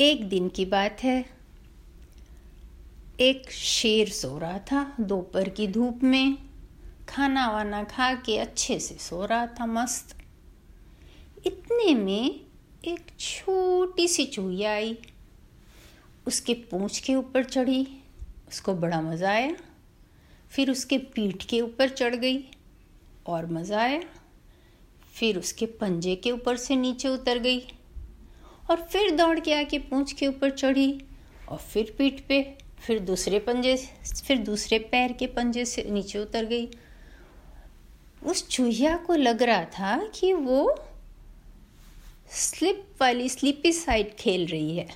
एक दिन की बात है। एक शेर सो रहा था दोपहर की धूप में। खाना वाना खा के अच्छे से सो रहा था, मस्त। इतने में एक छोटी सी चूहिया आई। उसके पूंछ के ऊपर चढ़ी, उसको बड़ा मज़ा आया। फिर उसके पीठ के ऊपर चढ़ गई और मज़ा आया। फिर उसके पंजे के ऊपर से नीचे उतर गई। और फिर दौड़ के आके पूंछ के ऊपर चढ़ी और फिर पीठ पे, फिर दूसरे पंजे फिर दूसरे पैर के पंजे से नीचे उतर गई। उस चूहिया को लग रहा था कि वो स्लिप वाली स्लीपी साइड खेल रही है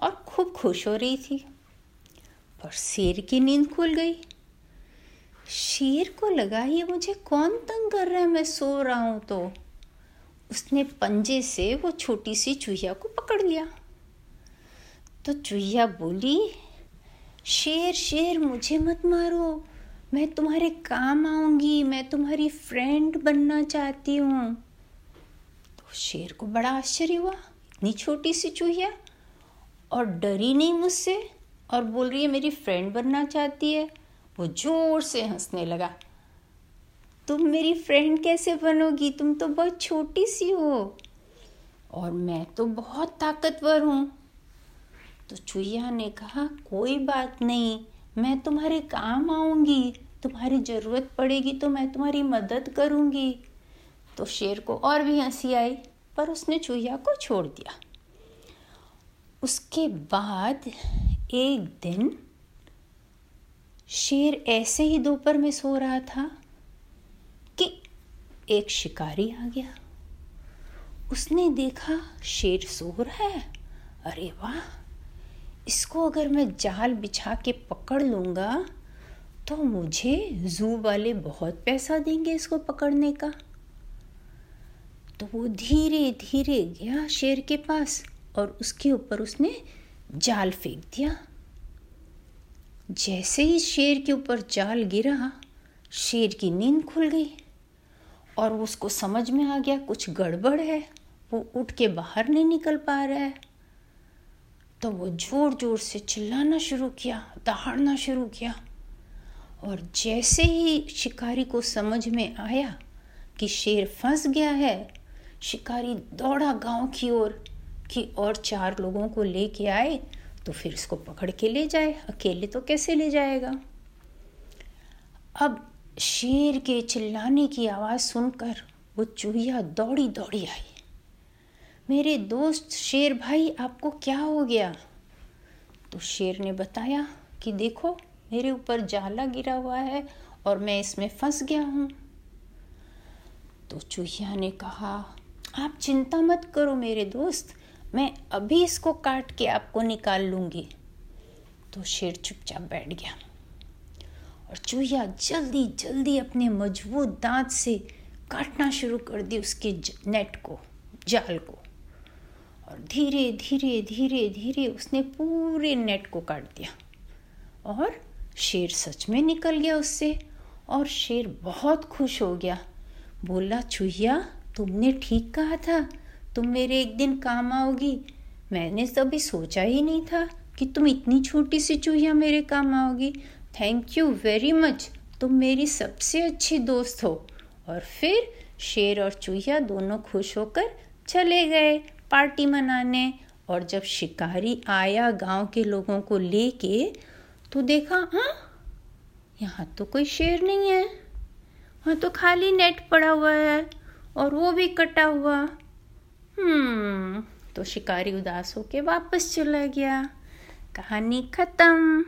और खूब खुश हो रही थी। पर शेर की नींद खुल गई। शेर को लगा, ये मुझे कौन तंग कर रहा है? मैं सो रहा हूँ तो। उसने पंजे से वो छोटी सी चूहिया को पकड़ लिया। तो चूहिया बोली, शेर शेर, मुझे मत मारो। मैं तुम्हारे काम आऊँगी, मैं तुम्हारी फ्रेंड बनना चाहती हूँ। तो शेर को बड़ा आश्चर्य हुआ, इतनी छोटी सी चूहिया? और डरी नहीं मुझसे? और बोल रही है मेरी फ्रेंड बनना चाहती है? वो ज़ोर से हंसने लगा। तुम मेरी फ्रेंड कैसे बनोगी? तुम तो बहुत छोटी सी हो। और मैं तो बहुत ताकतवर हूँ। तो चुईया ने कहा, कोई बात नहीं, मैं तुम्हारे काम आऊँगी। तुम्हारी ज़रूरत पड़ेगी तो मैं तुम्हारी मदद करूँगी। तो शेर को और भी हँसी आई, पर उसने चूहिया को छोड़ दिया। उसके बाद एक दिन शेर ऐसे ही दोपहर में सो रहा था। एक शिकारी आ गया। उसने देखा शेर सो रहा है। अरे वाह, इसको अगर मैं जाल बिछा के पकड़ लूँगा तो मुझे जू वाले बहुत पैसा देंगे इसको पकड़ने का। तो वो धीरे धीरे गया शेर के पास और उसके ऊपर उसने जाल फेंक दिया। जैसे ही शेर के ऊपर जाल गिरा, शेर की नींद खुल गई। और उसको समझ में आ गया, कुछ गड़बड़ है, वो उठ के बाहर नहीं निकल पा रहा है। तो वो ज़ोर ज़ोर से चिल्लाना शुरू किया, दहाड़ना शुरू किया। और जैसे ही शिकारी को समझ में आया कि शेर फंस गया है, शिकारी दौड़ा गाँव की ओर कि और चार लोगों को लेके आए तो फिर इसको पकड़ के ले जाए। अकेले तो कैसे ले जाएगा? अब शेर के चिल्लाने की आवाज़ सुनकर वो चूहिया दौड़ी दौड़ी आई। मेरे दोस्त शेर भाई, आपको क्या हो गया? तो शेर ने बताया कि देखो, मेरे ऊपर जाला गिरा हुआ है और मैं इसमें फंस गया हूँ। तो चूहिया ने कहा, आप चिंता मत करो मेरे दोस्त, मैं अभी इसको काट के आपको निकाल लूँगी। तो शेर चुपचाप बैठ गया। और चूहिया जल्दी जल्दी अपने मज़बूत दांत से काटना शुरू कर दी उसके नेट को, जाल को। और धीरे धीरे धीरे धीरे उसने पूरे नेट को काट दिया। और शेर सच में निकल गया उससे, और शेर बहुत खुश हो गया। बोला, चूहिया, तुमने ठीक कहा था। तुम मेरे एक दिन काम आओगी। मैंने कभी सोचा ही नहीं था कि तुम इतनी छोटी सी चूहिया मेरे काम आओगी। थैंक यू वेरी मच तुम मेरी सबसे अच्छी दोस्त हो। और फिर शेर और चूहिया दोनों खुश होकर चले गए पार्टी मनाने। और जब शिकारी आया गाँव के लोगों को लेके तो देखा हाँ यहाँ तो कोई शेर नहीं है। वहाँ तो खाली नेट पड़ा हुआ है और वो भी कटा हुआ। हम्म तो शिकारी उदास होके वापस चला गया। कहानी खत्म।